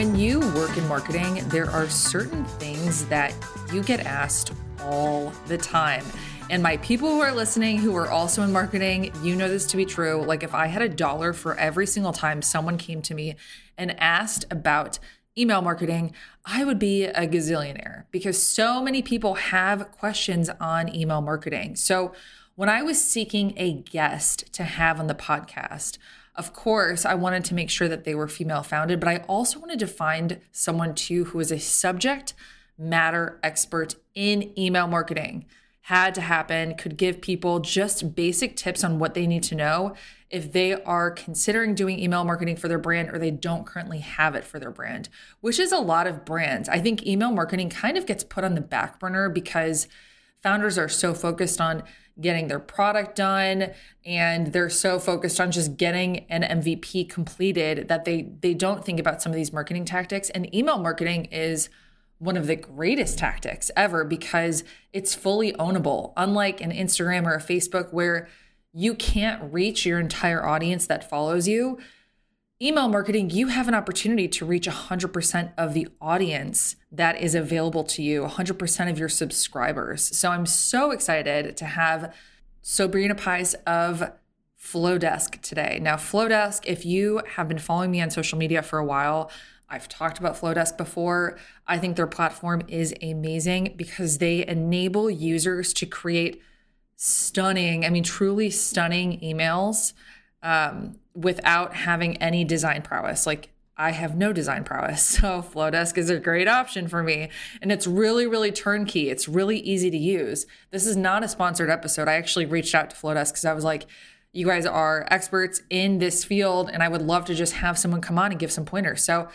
When you work in marketing, there are certain things that you get asked all the time. And my people who are listening who are also in marketing, you know this to be true. Like if I had a dollar for every single time someone came to me and asked about email marketing, I would be a gazillionaire because so many people have questions on email marketing. So when I was seeking a guest to have on the podcast, of course, I wanted to make sure that they were female founded, but I also wanted to find someone too who is a subject matter expert in email marketing. Had to happen, could give people just basic tips on what they need to know if they are considering doing email marketing for their brand or they don't currently have it for their brand, which is a lot of brands. I think email marketing kind of gets put on the back burner because founders are so focused on getting their product done and they're so focused on just getting an MVP completed that they they don't think about some of these marketing tactics. And email marketing is one of the greatest tactics ever because it's fully ownable. Unlike an Instagram or a Facebook where you can't reach your entire audience that follows you email marketing, you have an opportunity to reach 100% of the audience that is available to you, 100% of your subscribers. So I'm so excited to have Sobrina Pies of Flodesk today. Now, Flodesk, if you have been following me on social media for a while, I've talked about Flodesk before. I think their platform is amazing because they enable users to create stunning, I mean, truly stunning emails um, without having any design prowess. Like I have no design prowess. So Flodesk is a great option for me. And it's really, really turnkey. It's really easy to use. This is not a sponsored episode. I actually reached out to Flodesk because I was like, you guys are experts in this field, and I would love to just have someone come on and give some pointers. So,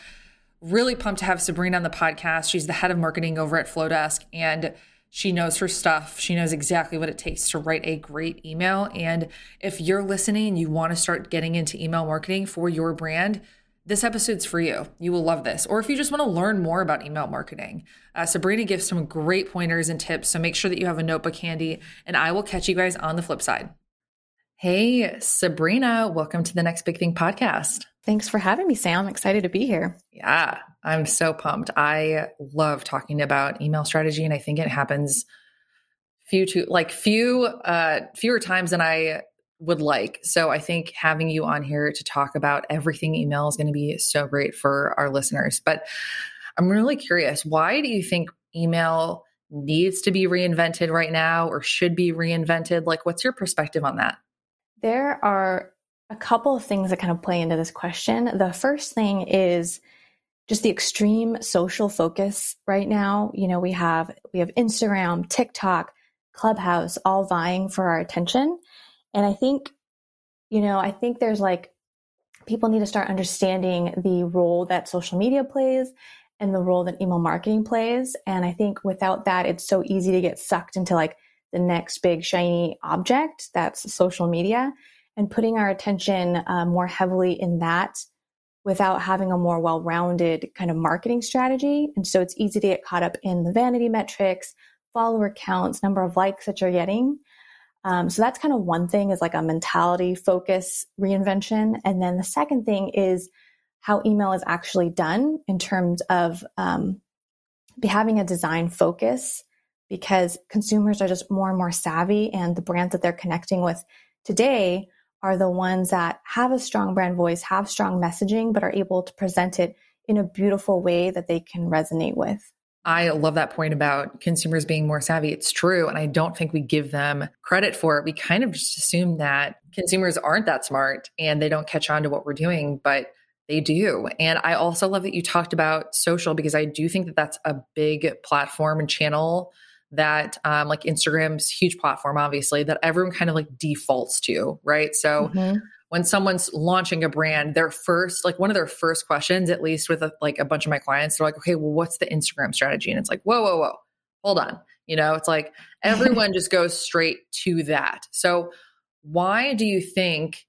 really pumped to have Sobrina on the podcast. She's the head of marketing over at Flodesk. And she knows her stuff. She knows exactly what it takes to write a great email. And if you're listening and you want to start getting into email marketing for your brand, this episode's for you. You will love this. Or if you just want to learn more about email marketing, uh, Sobrina gives some great pointers and tips. So make sure that you have a notebook handy, and I will catch you guys on the flip side. Hey, Sobrina, welcome to the Next Big Thing podcast. Thanks for having me, Sam. I'm excited to be here. Yeah, I'm so pumped. I love talking about email strategy, and I think it happens few to like few uh, fewer times than I would like. So I think having you on here to talk about everything email is going to be so great for our listeners. But I'm really curious, why do you think email needs to be reinvented right now or should be reinvented? Like, what's your perspective on that? There are a couple of things that kind of play into this question. The first thing is just the extreme social focus right now. You know, we have we have Instagram, TikTok, Clubhouse all vying for our attention. And I think, you know, I think there's like people need to start understanding the role that social media plays and the role that email marketing plays. And I think without that, it's so easy to get sucked into like the next big shiny object that's social media and putting our attention uh, more heavily in that without having a more well rounded kind of marketing strategy. And so it's easy to get caught up in the vanity metrics, follower counts, number of likes that you're getting. Um, so that's kind of one thing is like a mentality focus reinvention. And then the second thing is how email is actually done in terms of um, having a design focus because consumers are just more and more savvy and the brands that they're connecting with today are the ones that have a strong brand voice, have strong messaging, but are able to present it in a beautiful way that they can resonate with. I love that point about consumers being more savvy. It's true. And I don't think we give them credit for it. We kind of just assume that consumers aren't that smart and they don't catch on to what we're doing, but they do. And I also love that you talked about social because I do think that that's a big platform and channel that um, like Instagram's huge platform, obviously, that everyone kind of like defaults to, right? So mm-hmm. when someone's launching a brand, their first, like one of their first questions, at least with a, like a bunch of my clients, they're like, okay, well, what's the Instagram strategy? And it's like, whoa, whoa, whoa, hold on. You know, it's like everyone just goes straight to that. So why do you think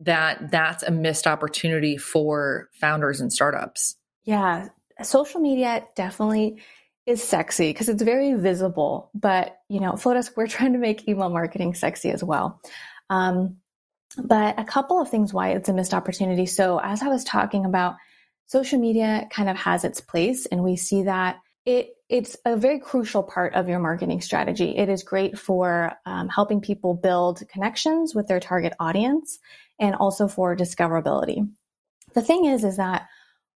that that's a missed opportunity for founders and startups? Yeah, social media definitely is sexy because it's very visible. But, you know, Flodesk, we're trying to make email marketing sexy as well. Um, but a couple of things why it's a missed opportunity. So, as I was talking about social media kind of has its place and we see that it it's a very crucial part of your marketing strategy. It is great for um, helping people build connections with their target audience and also for discoverability. The thing is, is that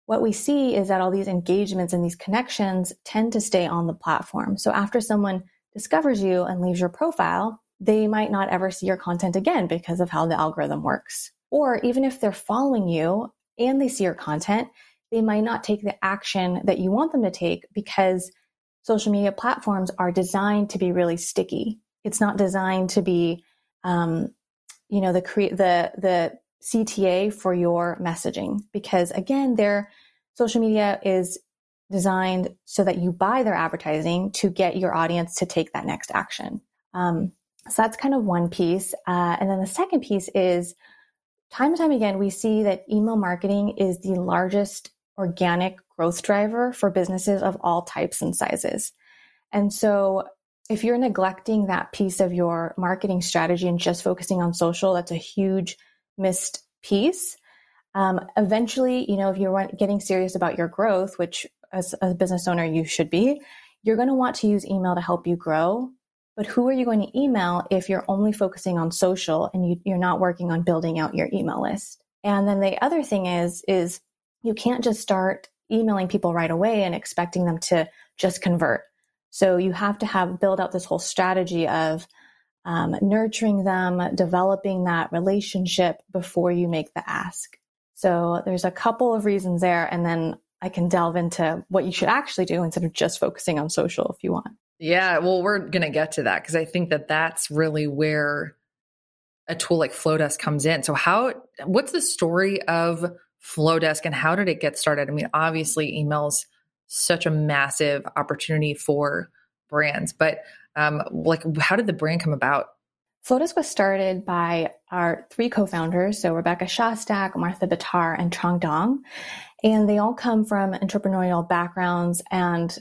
what we see is that all these engagements and these connections tend to stay on the platform. So after someone discovers you and leaves your profile, they might not ever see your content again because of how the algorithm works. Or even if they're following you and they see your content, they might not take the action that you want them to take because social media platforms are designed to be really sticky. It's not designed to be, um, you know, the cre- the the CTA for your messaging because again, their social media is designed so that you buy their advertising to get your audience to take that next action. Um, so that's kind of one piece. Uh, and then the second piece is time and time again, we see that email marketing is the largest organic growth driver for businesses of all types and sizes. And so if you're neglecting that piece of your marketing strategy and just focusing on social, that's a huge missed piece. Um, eventually, you know, if you're getting serious about your growth, which as a business owner you should be, you're going to want to use email to help you grow. But who are you going to email if you're only focusing on social and you, you're not working on building out your email list? And then the other thing is, is you can't just start emailing people right away and expecting them to just convert. So you have to have build out this whole strategy of um, nurturing them, developing that relationship before you make the ask. So there's a couple of reasons there, and then I can delve into what you should actually do instead of just focusing on social if you want. Yeah, well, we're going to get to that because I think that that's really where a tool like Flodesk comes in. So, how, what's the story of Flodesk and how did it get started? I mean, obviously, emails such a massive opportunity for brands, but um, like, how did the brand come about? Flodesk was started by our three co-founders, so Rebecca Shostak, Martha Bitar, and Trong Dong, and they all come from entrepreneurial backgrounds, and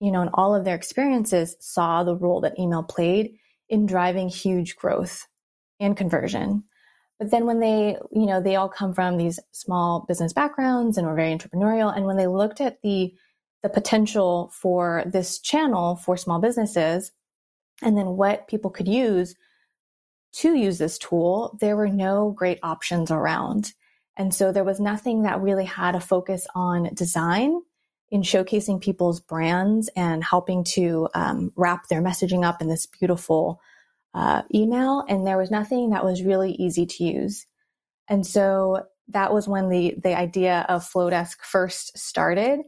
you know, in all of their experiences, saw the role that email played in driving huge growth and conversion. But then when they, you know, they all come from these small business backgrounds and were very entrepreneurial. And when they looked at the, the potential for this channel for small businesses and then what people could use to use this tool, there were no great options around. And so there was nothing that really had a focus on design in showcasing people's brands and helping to um, wrap their messaging up in this beautiful uh, email, and there was nothing that was really easy to use. And so that was when the the idea of Flodesk first started.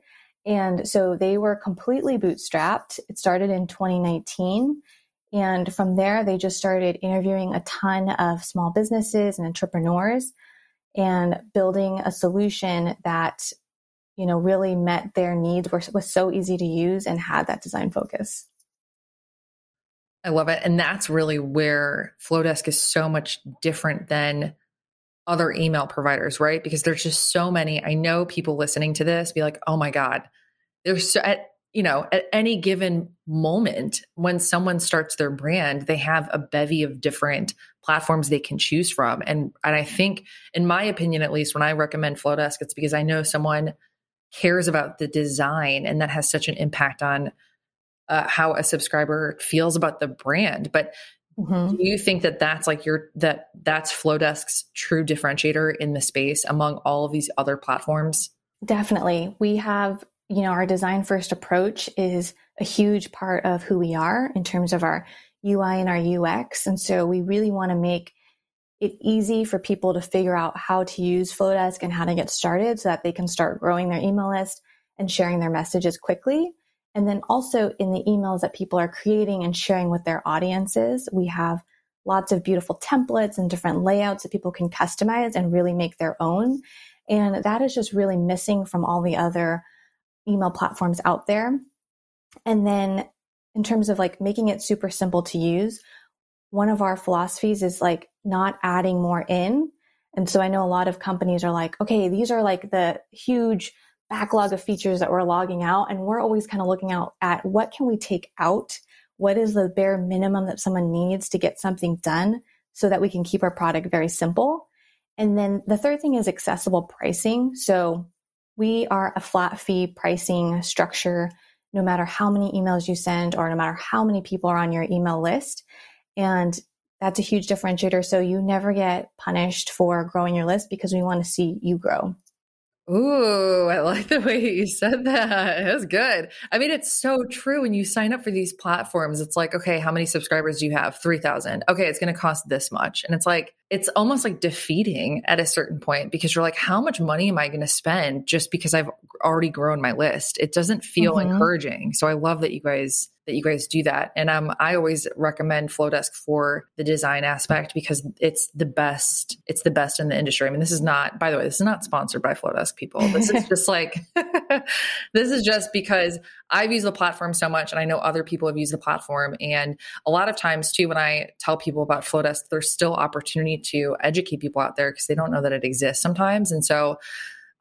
And so they were completely bootstrapped. It started in 2019. And from there, they just started interviewing a ton of small businesses and entrepreneurs and building a solution that, you know, really met their needs, was, was so easy to use and had that design focus. I love it. And that's really where Flodesk is so much different than other email providers, right? Because there's just so many. I know people listening to this be like, oh my God, there's so, at, you know, at any given moment when someone starts their brand, they have a bevy of different platforms they can choose from. And, and I think, in my opinion, at least when I recommend Flodesk, it's because I know someone cares about the design and that has such an impact on uh, how a subscriber feels about the brand. But mm-hmm. do you think that that's like your that that's Flodesk's true differentiator in the space among all of these other platforms? Definitely, we have you know our design first approach is a huge part of who we are in terms of our UI and our UX, and so we really want to make it easy for people to figure out how to use Flodesk and how to get started so that they can start growing their email list and sharing their messages quickly. And then also in the emails that people are creating and sharing with their audiences, we have lots of beautiful templates and different layouts that people can customize and really make their own. And that is just really missing from all the other email platforms out there. And then in terms of like making it super simple to use, one of our philosophies is like not adding more in. And so I know a lot of companies are like, okay, these are like the huge backlog of features that we're logging out. And we're always kind of looking out at what can we take out? What is the bare minimum that someone needs to get something done so that we can keep our product very simple? And then the third thing is accessible pricing. So we are a flat fee pricing structure no matter how many emails you send or no matter how many people are on your email list. And that's a huge differentiator. So you never get punished for growing your list because we want to see you grow. Ooh, I like the way you said that. Was good. I mean, it's so true. When you sign up for these platforms, it's like, okay, how many subscribers do you have? 3,000. Okay, it's going to cost this much. And it's like, it's almost like defeating at a certain point because you're like, how much money am I going to spend just because I've already grown my list? It doesn't feel mm-hmm. encouraging. So I love that you guys that you guys do that. And um, I always recommend Flodesk for the design aspect because it's the best. It's the best in the industry. I mean, this is not, by the way, this is not sponsored by Flodesk people. This is just like, this is just because I've used the platform so much and I know other people have used the platform. And a lot of times too, when I tell people about Flodesk, there's still opportunity to educate people out there because they don't know that it exists sometimes. And so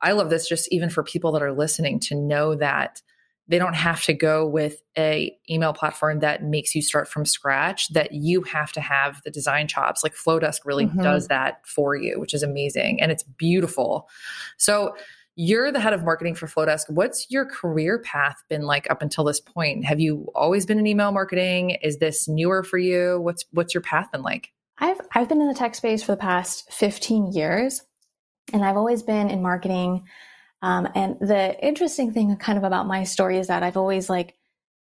I love this just even for people that are listening to know that they don't have to go with a email platform that makes you start from scratch that you have to have the design chops like flodesk really mm-hmm. does that for you which is amazing and it's beautiful so you're the head of marketing for flodesk what's your career path been like up until this point? Have you always been in email marketing? Is this newer for you? What's what's your path been like? I've i've been in the tech space for the past 15 years and i've always been in marketing. Um, and the interesting thing kind of about my story is that I've always like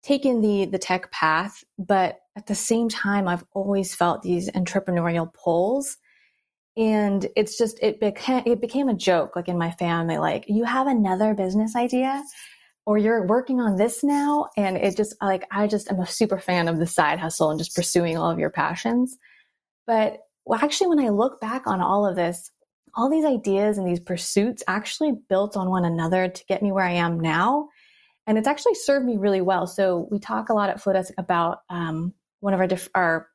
taken the the tech path, but at the same time, I've always felt these entrepreneurial pulls. And it's just it became it became a joke like in my family, like you have another business idea or you're working on this now. And it just like I just am a super fan of the side hustle and just pursuing all of your passions. But well, actually, when I look back on all of this, all these ideas and these pursuits actually built on one another to get me where I am now. And it's actually served me really well. So we talk a lot at Flodesk about um, one of our, dif- our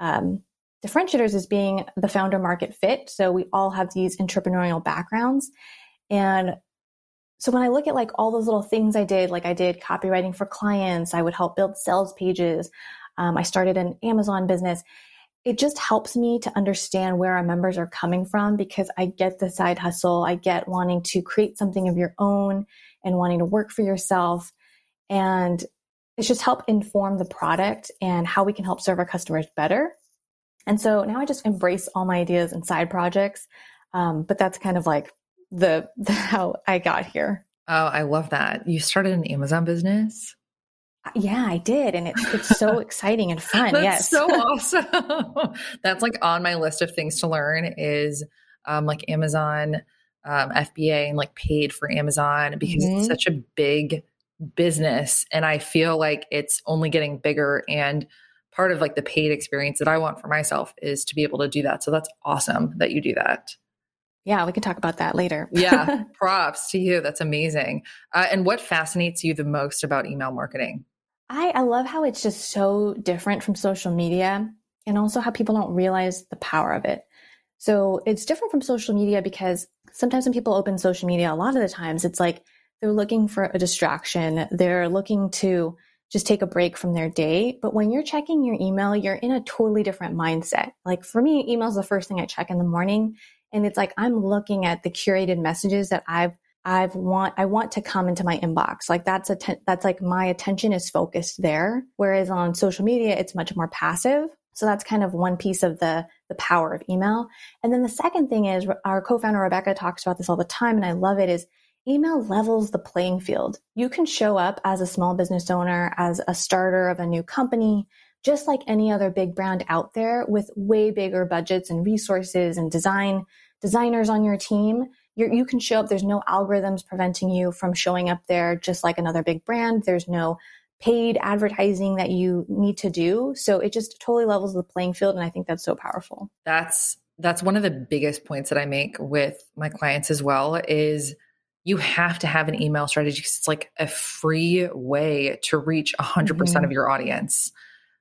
um, differentiators is being the founder market fit. So we all have these entrepreneurial backgrounds. And so when I look at like all those little things I did, like I did copywriting for clients, I would help build sales pages. Um, I started an Amazon business it just helps me to understand where our members are coming from because I get the side hustle. I get wanting to create something of your own and wanting to work for yourself. And it's just help inform the product and how we can help serve our customers better. And so now I just embrace all my ideas and side projects. Um, but that's kind of like the, the how I got here. Oh, I love that. You started an Amazon business. Yeah, I did. And it's it's so exciting and fun. That's yes. so awesome. That's like on my list of things to learn is um, like Amazon um, FBA and like paid for Amazon because mm-hmm. it's such a big business. And I feel like it's only getting bigger. And part of like the paid experience that I want for myself is to be able to do that. So that's awesome that you do that. Yeah, we can talk about that later. yeah, props to you. That's amazing. Uh, and what fascinates you the most about email marketing? I, I love how it's just so different from social media and also how people don't realize the power of it. So it's different from social media because sometimes when people open social media, a lot of the times it's like they're looking for a distraction. They're looking to just take a break from their day. But when you're checking your email, you're in a totally different mindset. Like for me, email is the first thing I check in the morning. And it's like I'm looking at the curated messages that I've I've want I want to come into my inbox. Like that's a that's like my attention is focused there. Whereas on social media, it's much more passive. So that's kind of one piece of the the power of email. And then the second thing is our co-founder Rebecca talks about this all the time, and I love it. Is email levels the playing field. You can show up as a small business owner, as a starter of a new company, just like any other big brand out there with way bigger budgets and resources and design designers on your team you're, you can show up. There's no algorithms preventing you from showing up there just like another big brand. There's no paid advertising that you need to do. So it just totally levels the playing field. And I think that's so powerful. That's that's one of the biggest points that I make with my clients as well is you have to have an email strategy because it's like a free way to reach 100% mm hmm of your audience.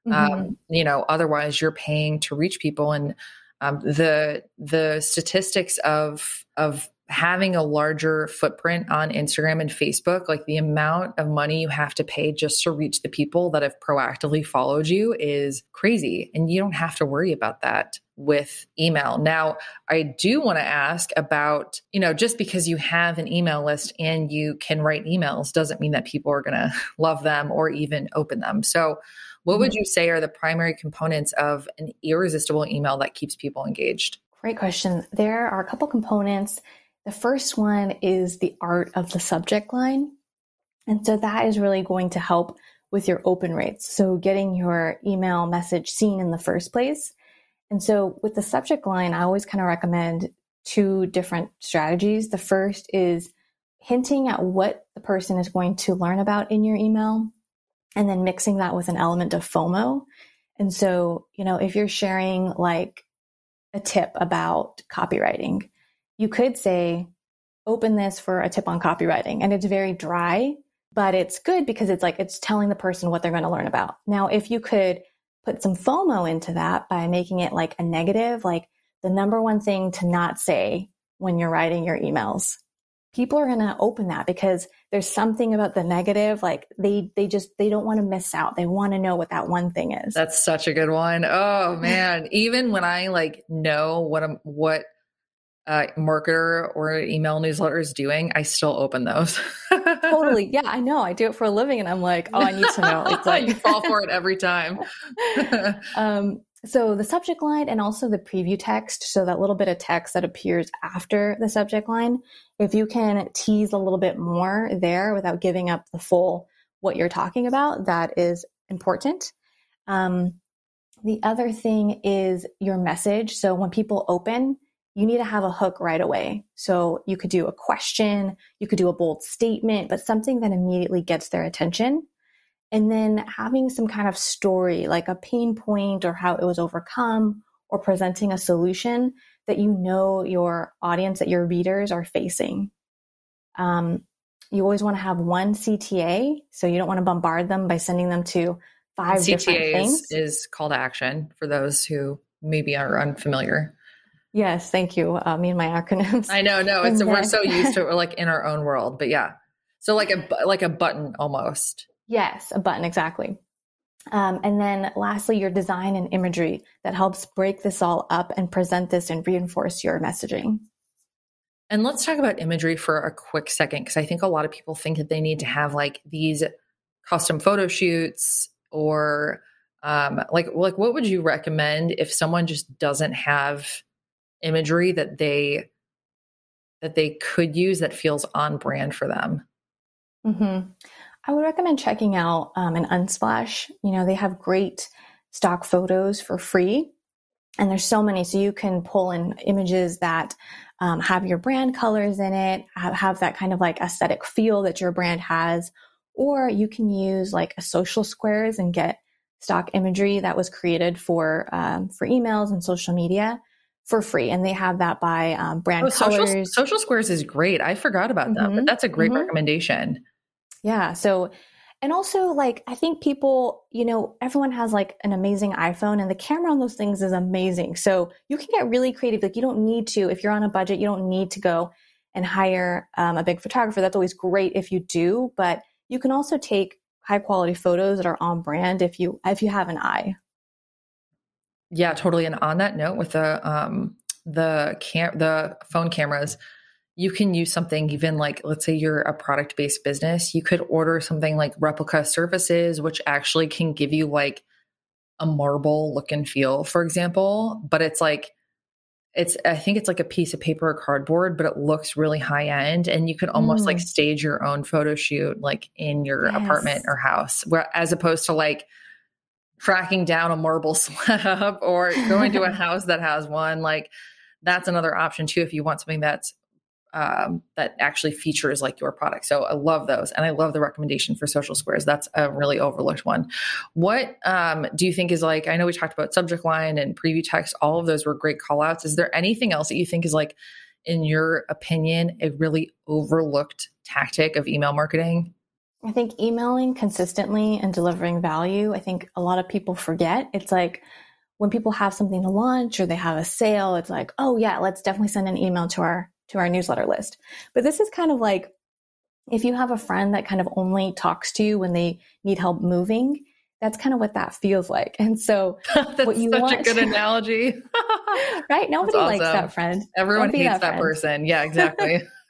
Mm-hmm. Um, you know, otherwise you're paying to reach people and um, the the statistics of of having a larger footprint on Instagram and Facebook, like the amount of money you have to pay just to reach the people that have proactively followed you is crazy. And you don't have to worry about that with email. Now, I do want to ask about, you know, just because you have an email list and you can write emails doesn't mean that people are going to love them or even open them. So, what would mm-hmm. you say are the primary components of an irresistible email that keeps people engaged? Great question. There are a couple components the first one is the art of the subject line. And so that is really going to help with your open rates. So getting your email message seen in the first place. And so with the subject line, I always kind of recommend two different strategies. The first is hinting at what the person is going to learn about in your email and then mixing that with an element of FOMO. And so, you know, if you're sharing like a tip about copywriting, you could say, open this for a tip on copywriting. And it's very dry, but it's good because it's like it's telling the person what they're going to learn about. Now, if you could put some FOMO into that by making it like a negative, like the number one thing to not say when you're writing your emails, people are going to open that because there's something about the negative like they they just they don't want to miss out they want to know what that one thing is that's such a good one oh man even when i like know what i'm what uh, marketer or email newsletter is doing, I still open those. totally. Yeah, I know. I do it for a living and I'm like, oh, I need to know. It's like you fall for it every time. um, so the subject line and also the preview text, so that little bit of text that appears after the subject line, if you can tease a little bit more there without giving up the full what you're talking about, that is important. Um, the other thing is your message. So when people open, you need to have a hook right away. So you could do a question, you could do a bold statement, but something that immediately gets their attention. And then having some kind of story, like a pain point or how it was overcome, or presenting a solution that you know your audience, that your readers are facing. Um, you always want to have one CTA, so you don't want to bombard them by sending them to five CTA different things. Is call to action for those who maybe are unfamiliar. Yes, thank you. Uh, me and my acronyms. I know, no, it's we're so used to it, we're like in our own world, but yeah. So like a like a button almost. Yes, a button exactly. Um, and then lastly, your design and imagery that helps break this all up and present this and reinforce your messaging. And let's talk about imagery for a quick second, because I think a lot of people think that they need to have like these custom photo shoots or um, like like what would you recommend if someone just doesn't have imagery that they that they could use that feels on brand for them? Mm-hmm. I would recommend checking out um, an Unsplash. You know, they have great stock photos for free, and there's so many. So you can pull in images that um, have your brand colors in it, have, have that kind of like aesthetic feel that your brand has, or you can use like a social squares and get stock imagery that was created for um, for emails and social media for free, and they have that by um, brand oh, colors. Social, social, Squares is great. I forgot about mm-hmm. them, but that's a great mm-hmm. recommendation. Yeah. So, and also like I think people, you know, everyone has like an amazing iPhone, and the camera on those things is amazing. So you can get really creative. Like you don't need to, if you're on a budget, you don't need to go and hire um, a big photographer. That's always great if you do, but you can also take high quality photos that are on brand if you if you have an eye. Yeah, totally. And on that note, with the um, the cam the phone cameras, you can use something even like let's say you're a product based business, you could order something like replica surfaces, which actually can give you like a marble look and feel, for example. But it's like it's I think it's like a piece of paper or cardboard, but it looks really high end, and you could almost mm. like stage your own photo shoot like in your yes. apartment or house, where as opposed to like tracking down a marble slab or going to a house that has one like that's another option too if you want something that's um, that actually features like your product. So i love those and i love the recommendation for social squares. That's a really overlooked one. What um, do you think is like i know we talked about subject line and preview text. All of those were great call outs is there anything else that you think is like in your opinion a really overlooked tactic of email marketing I think emailing consistently and delivering value, I think a lot of people forget. It's like when people have something to launch or they have a sale, it's like, oh yeah, let's definitely send an email to our to our newsletter list. But this is kind of like if you have a friend that kind of only talks to you when they need help moving, that's kind of what that feels like. And so, that's what you such want, a good analogy, right? Nobody awesome. likes that friend. Everyone hates that, that person. Yeah, exactly.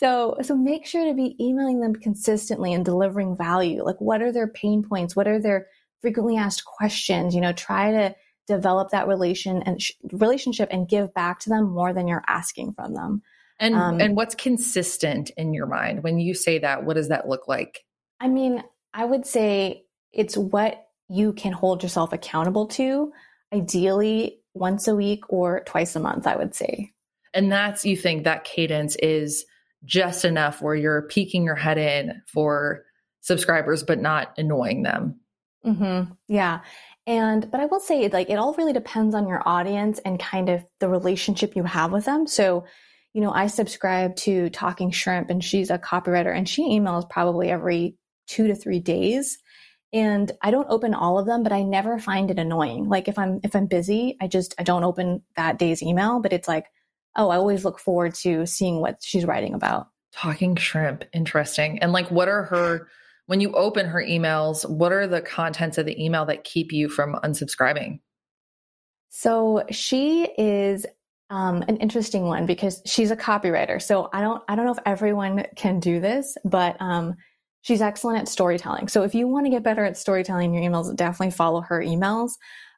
so, so make sure to be emailing them consistently and delivering value. Like, what are their pain points? What are their frequently asked questions? You know, try to develop that relation and sh- relationship and give back to them more than you're asking from them. And um, and what's consistent in your mind when you say that? What does that look like? I mean, I would say it's what you can hold yourself accountable to, ideally once a week or twice a month, I would say. And that's, you think that cadence is just enough where you're peeking your head in for subscribers, but not annoying them. Mm-hmm. Yeah. And, but I will say, like, it all really depends on your audience and kind of the relationship you have with them. So, you know, I subscribe to Talking Shrimp and she's a copywriter and she emails probably every two to three days and I don't open all of them, but I never find it annoying. Like if I'm if I'm busy, I just I don't open that day's email, but it's like, oh, I always look forward to seeing what she's writing about. Talking shrimp, interesting. And like what are her when you open her emails, what are the contents of the email that keep you from unsubscribing? So she is um, an interesting one because she's a copywriter. So I don't I don't know if everyone can do this, but um, She's excellent at storytelling. So if you want to get better at storytelling your emails, definitely follow her emails.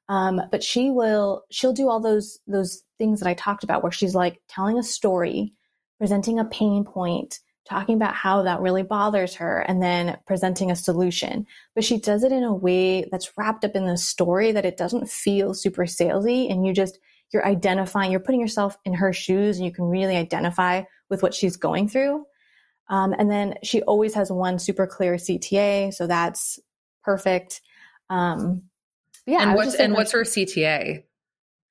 Um, but she will, she'll do all those, those things that I talked about where she's like telling a story, presenting a pain point, talking about how that really bothers her and then presenting a solution. But she does it in a way that's wrapped up in the story that it doesn't feel super salesy and you just, you're identifying, you're putting yourself in her shoes and you can really identify with what she's going through. Um, and then she always has one super clear CTA, so that's perfect. Um, yeah. And what's and what's her CTA?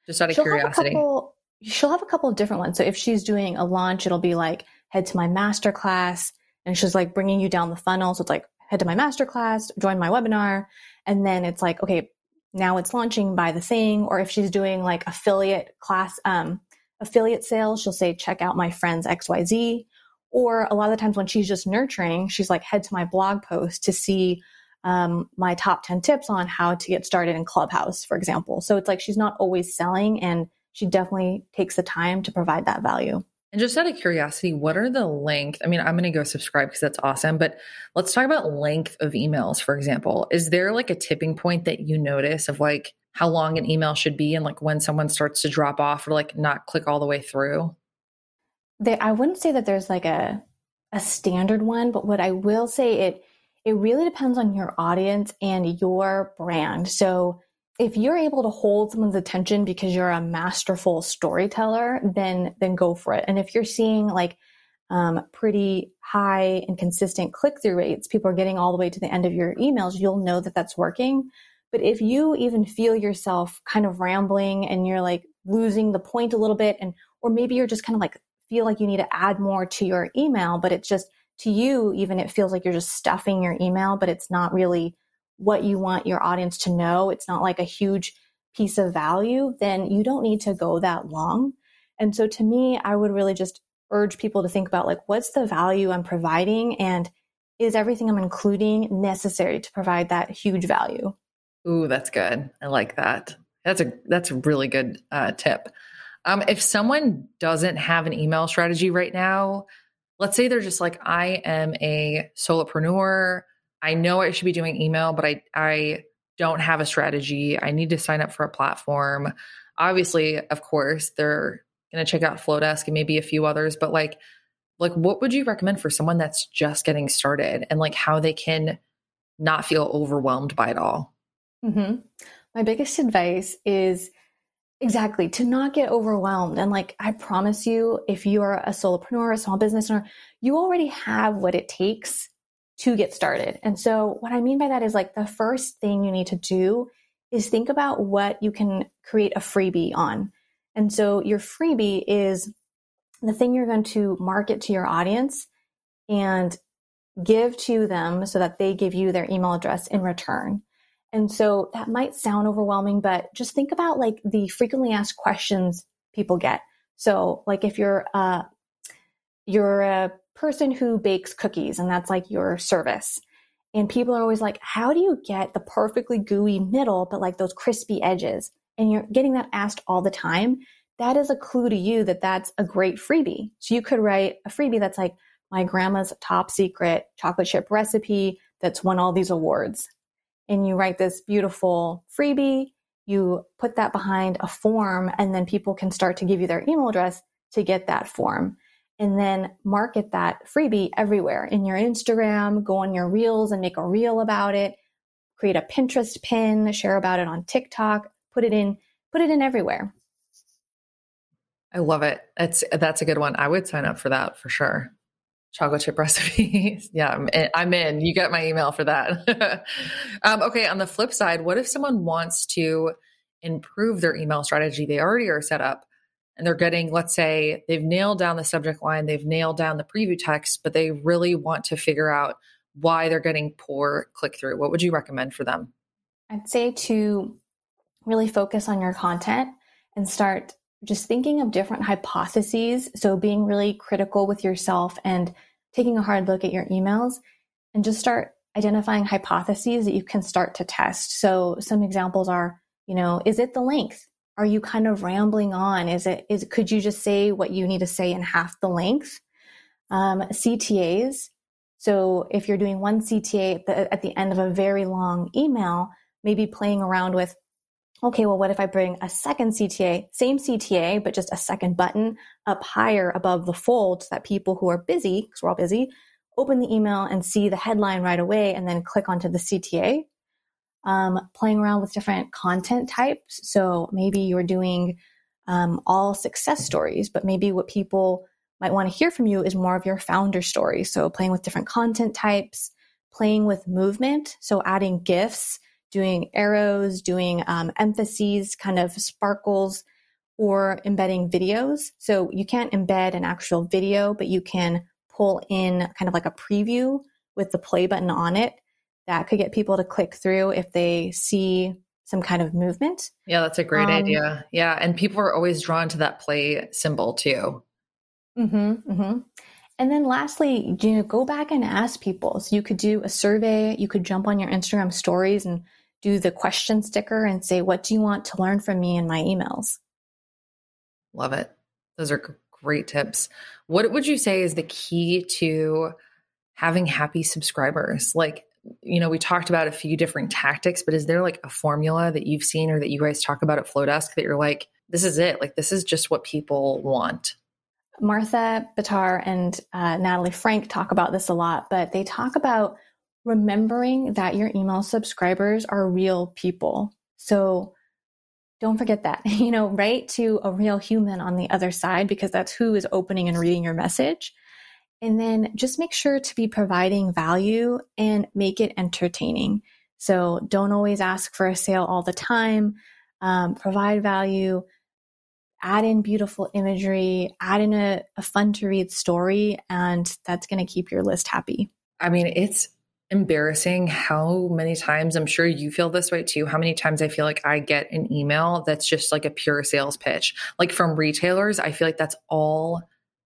Just out of curiosity. Have couple, she'll have a couple of different ones. So if she's doing a launch, it'll be like head to my master class, and she's like bringing you down the funnel. So it's like head to my master class, join my webinar, and then it's like okay, now it's launching, buy the thing. Or if she's doing like affiliate class, um, affiliate sales, she'll say check out my friends X Y Z. Or a lot of the times when she's just nurturing, she's like, head to my blog post to see um, my top 10 tips on how to get started in Clubhouse, for example. So it's like she's not always selling and she definitely takes the time to provide that value. And just out of curiosity, what are the length? I mean, I'm going to go subscribe because that's awesome, but let's talk about length of emails, for example. Is there like a tipping point that you notice of like how long an email should be and like when someone starts to drop off or like not click all the way through? they, I wouldn't say that there's like a a standard one, but what I will say it it really depends on your audience and your brand. So if you're able to hold someone's attention because you're a masterful storyteller, then then go for it. And if you're seeing like um, pretty high and consistent click through rates, people are getting all the way to the end of your emails, you'll know that that's working. But if you even feel yourself kind of rambling and you're like losing the point a little bit, and or maybe you're just kind of like feel like you need to add more to your email, but it's just to you, even it feels like you're just stuffing your email, but it's not really what you want your audience to know. It's not like a huge piece of value, then you don't need to go that long. And so to me, I would really just urge people to think about like, what's the value I'm providing? And is everything I'm including necessary to provide that huge value? Ooh, that's good. I like that. That's a that's a really good uh, tip. Um, if someone doesn't have an email strategy right now, let's say they're just like, I am a solopreneur. I know I should be doing email, but I, I don't have a strategy. I need to sign up for a platform. Obviously, of course, they're going to check out Flodesk and maybe a few others, but like, like what would you recommend for someone that's just getting started and like how they can not feel overwhelmed by it all? Mm-hmm. My biggest advice is Exactly. To not get overwhelmed. And like, I promise you, if you're a solopreneur, a small business owner, you already have what it takes to get started. And so what I mean by that is like the first thing you need to do is think about what you can create a freebie on. And so your freebie is the thing you're going to market to your audience and give to them so that they give you their email address in return. And so that might sound overwhelming, but just think about like the frequently asked questions people get. So, like if you're uh, you're a person who bakes cookies and that's like your service, and people are always like, "How do you get the perfectly gooey middle, but like those crispy edges?" And you're getting that asked all the time. That is a clue to you that that's a great freebie. So you could write a freebie that's like my grandma's top secret chocolate chip recipe that's won all these awards. And you write this beautiful freebie you put that behind a form and then people can start to give you their email address to get that form and then market that freebie everywhere in your Instagram, go on your reels and make a reel about it, create a Pinterest pin, share about it on TikTok, put it in, put it in everywhere. I love it. That's that's a good one. I would sign up for that for sure. Chocolate chip recipes. yeah, I'm in, I'm in. You get my email for that. um, okay. On the flip side, what if someone wants to improve their email strategy? They already are set up and they're getting, let's say, they've nailed down the subject line, they've nailed down the preview text, but they really want to figure out why they're getting poor click through. What would you recommend for them? I'd say to really focus on your content and start just thinking of different hypotheses. So being really critical with yourself and taking a hard look at your emails and just start identifying hypotheses that you can start to test. So some examples are, you know, is it the length? Are you kind of rambling on? Is it, is, could you just say what you need to say in half the length? Um, CTAs. So if you're doing one CTA at the, at the end of a very long email, maybe playing around with okay, well, what if I bring a second CTA, same CTA, but just a second button up higher above the fold so that people who are busy, because we're all busy, open the email and see the headline right away and then click onto the CTA. Um, playing around with different content types. So maybe you're doing um, all success stories, but maybe what people might want to hear from you is more of your founder story. So playing with different content types, playing with movement. So adding GIFs doing arrows, doing um, emphases, kind of sparkles, or embedding videos. So you can't embed an actual video, but you can pull in kind of like a preview with the play button on it. That could get people to click through if they see some kind of movement. Yeah, that's a great um, idea. Yeah. And people are always drawn to that play symbol too. Mm-hmm, mm-hmm. And then lastly, you know, go back and ask people. So you could do a survey, you could jump on your Instagram stories and do the question sticker and say, What do you want to learn from me in my emails? Love it. Those are great tips. What would you say is the key to having happy subscribers? Like, you know, we talked about a few different tactics, but is there like a formula that you've seen or that you guys talk about at Flodesk that you're like, this is it? Like, this is just what people want? Martha Bitar and uh, Natalie Frank talk about this a lot, but they talk about remembering that your email subscribers are real people. So don't forget that, you know, write to a real human on the other side because that's who is opening and reading your message. And then just make sure to be providing value and make it entertaining. So don't always ask for a sale all the time. Um, provide value, add in beautiful imagery, add in a, a fun to read story, and that's going to keep your list happy. I mean, it's embarrassing how many times I'm sure you feel this way too. How many times I feel like I get an email that's just like a pure sales pitch. Like from retailers, I feel like that's all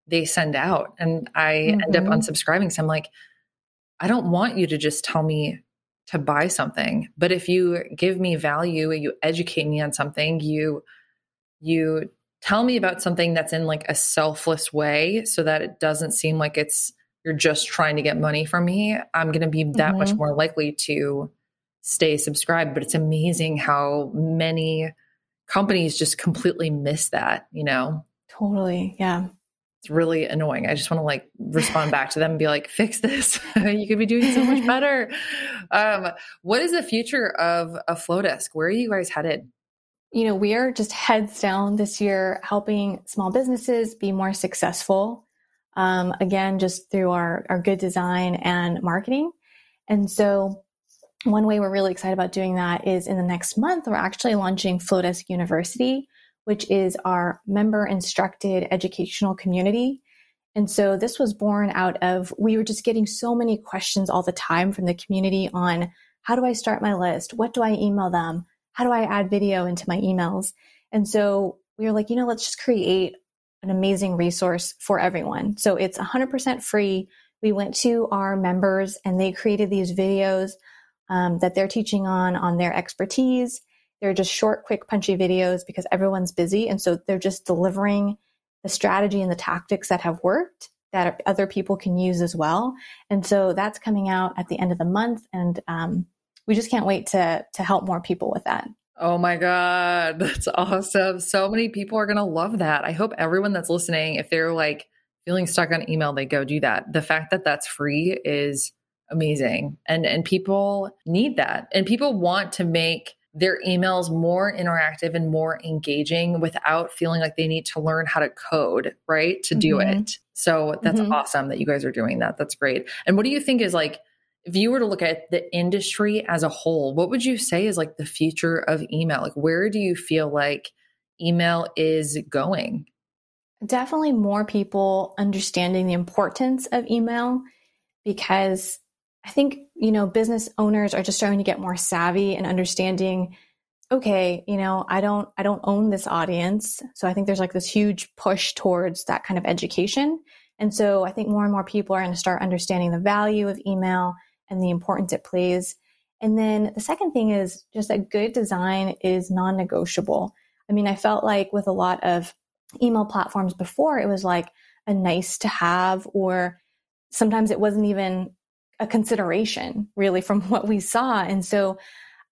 they send out. And I mm-hmm. end up mm-hmm. unsubscribing. So I'm like, I don't want you to just tell me to buy something. But if you give me value, you educate me on something, you you tell me about something that's in like a selfless way so that it doesn't seem like it's you're just trying to get money from me, I'm going to be that mm-hmm. much more likely to stay subscribed. But it's amazing how many companies just completely miss that, you know? Totally. Yeah. It's really annoying. I just want to like respond back to them and be like, fix this. you could be doing so much better. Um, what is the future of a Flodesk? Where are you guys headed? You know, we are just heads down this year helping small businesses be more successful um, again, just through our, our good design and marketing. And so one way we're really excited about doing that is in the next month, we're actually launching Flodesk University, which is our member instructed educational community. And so this was born out of, we were just getting so many questions all the time from the community on how do I start my list? What do I email them? How do I add video into my emails? And so we were like, you know, let's just create an amazing resource for everyone. So it's 100% free. We went to our members and they created these videos um, that they're teaching on on their expertise. They're just short, quick, punchy videos because everyone's busy. And so they're just delivering the strategy and the tactics that have worked that other people can use as well. And so that's coming out at the end of the month. And um, we just can't wait to, to help more people with that. Oh my God, that's awesome. So many people are going to love that. I hope everyone that's listening, if they're like feeling stuck on email, they go do that. The fact that that's free is amazing. And and people need that. And people want to make their emails more interactive and more engaging without feeling like they need to learn how to code, right? To do mm-hmm. it. So that's mm-hmm. awesome that you guys are doing that. That's great. And what do you think is like if you were to look at the industry as a whole, what would you say is like the future of email? Like, where do you feel like email is going? Definitely more people understanding the importance of email because I think, you know, business owners are just starting to get more savvy and understanding okay, you know, I don't I don't own this audience. So I think there's like this huge push towards that kind of education. And so I think more and more people are going to start understanding the value of email and the importance it plays. And then the second thing is just that good design is non negotiable. I mean, I felt like with a lot of email platforms before, it was like a nice to have, or sometimes it wasn't even a consideration really from what we saw. And so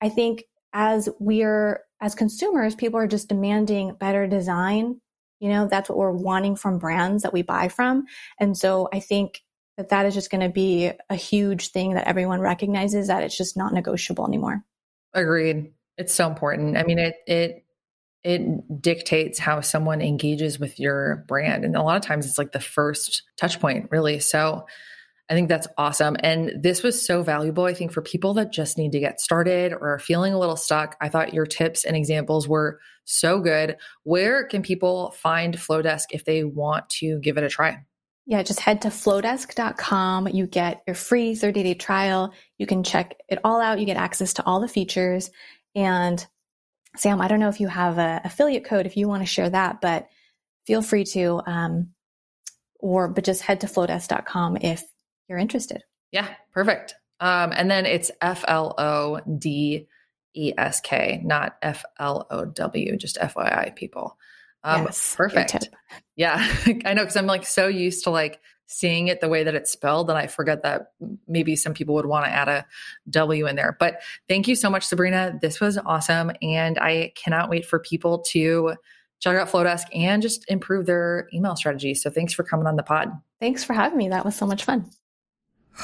I think as we're, as consumers, people are just demanding better design. You know, that's what we're wanting from brands that we buy from. And so I think that that is just going to be a huge thing that everyone recognizes that it's just not negotiable anymore. Agreed. It's so important. I mean, it it it dictates how someone engages with your brand, and a lot of times it's like the first touch point, really. So. I think that's awesome. And this was so valuable, I think, for people that just need to get started or are feeling a little stuck. I thought your tips and examples were so good. Where can people find Flodesk if they want to give it a try? Yeah, just head to flodesk.com. You get your free 30 day trial. You can check it all out. You get access to all the features. And Sam, I don't know if you have an affiliate code if you want to share that, but feel free to, um, or, but just head to flodesk.com if you're interested. Yeah, perfect. Um, and then it's F L O D E S K, not F L O W, just FYI, people. Um, yes, perfect. Yeah, I know because I'm like so used to like seeing it the way that it's spelled that I forget that maybe some people would want to add a W in there. But thank you so much, Sobrina. This was awesome. And I cannot wait for people to check out Flodesk and just improve their email strategy. So thanks for coming on the pod. Thanks for having me. That was so much fun.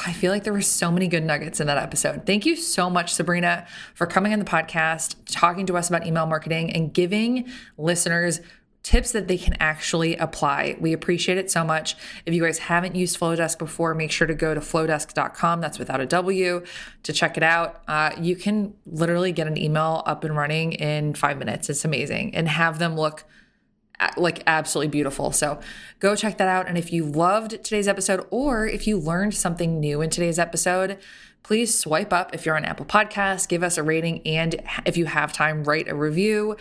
I feel like there were so many good nuggets in that episode. Thank you so much, Sobrina, for coming on the podcast, talking to us about email marketing, and giving listeners tips that they can actually apply. We appreciate it so much. If you guys haven't used Flodesk before, make sure to go to flodesk.com, that's without a W, to check it out. Uh, you can literally get an email up and running in five minutes. It's amazing. And have them look like absolutely beautiful. So go check that out. And if you loved today's episode or if you learned something new in today's episode, please swipe up if you're on Apple Podcasts, give us a rating, and if you have time, write a review.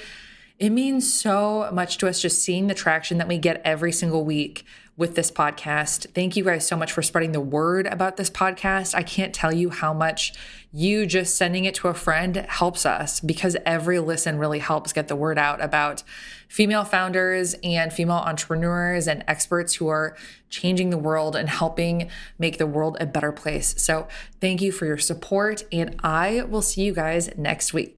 It means so much to us just seeing the traction that we get every single week with this podcast. Thank you guys so much for spreading the word about this podcast. I can't tell you how much you just sending it to a friend helps us because every listen really helps get the word out about female founders and female entrepreneurs and experts who are changing the world and helping make the world a better place. So, thank you for your support, and I will see you guys next week.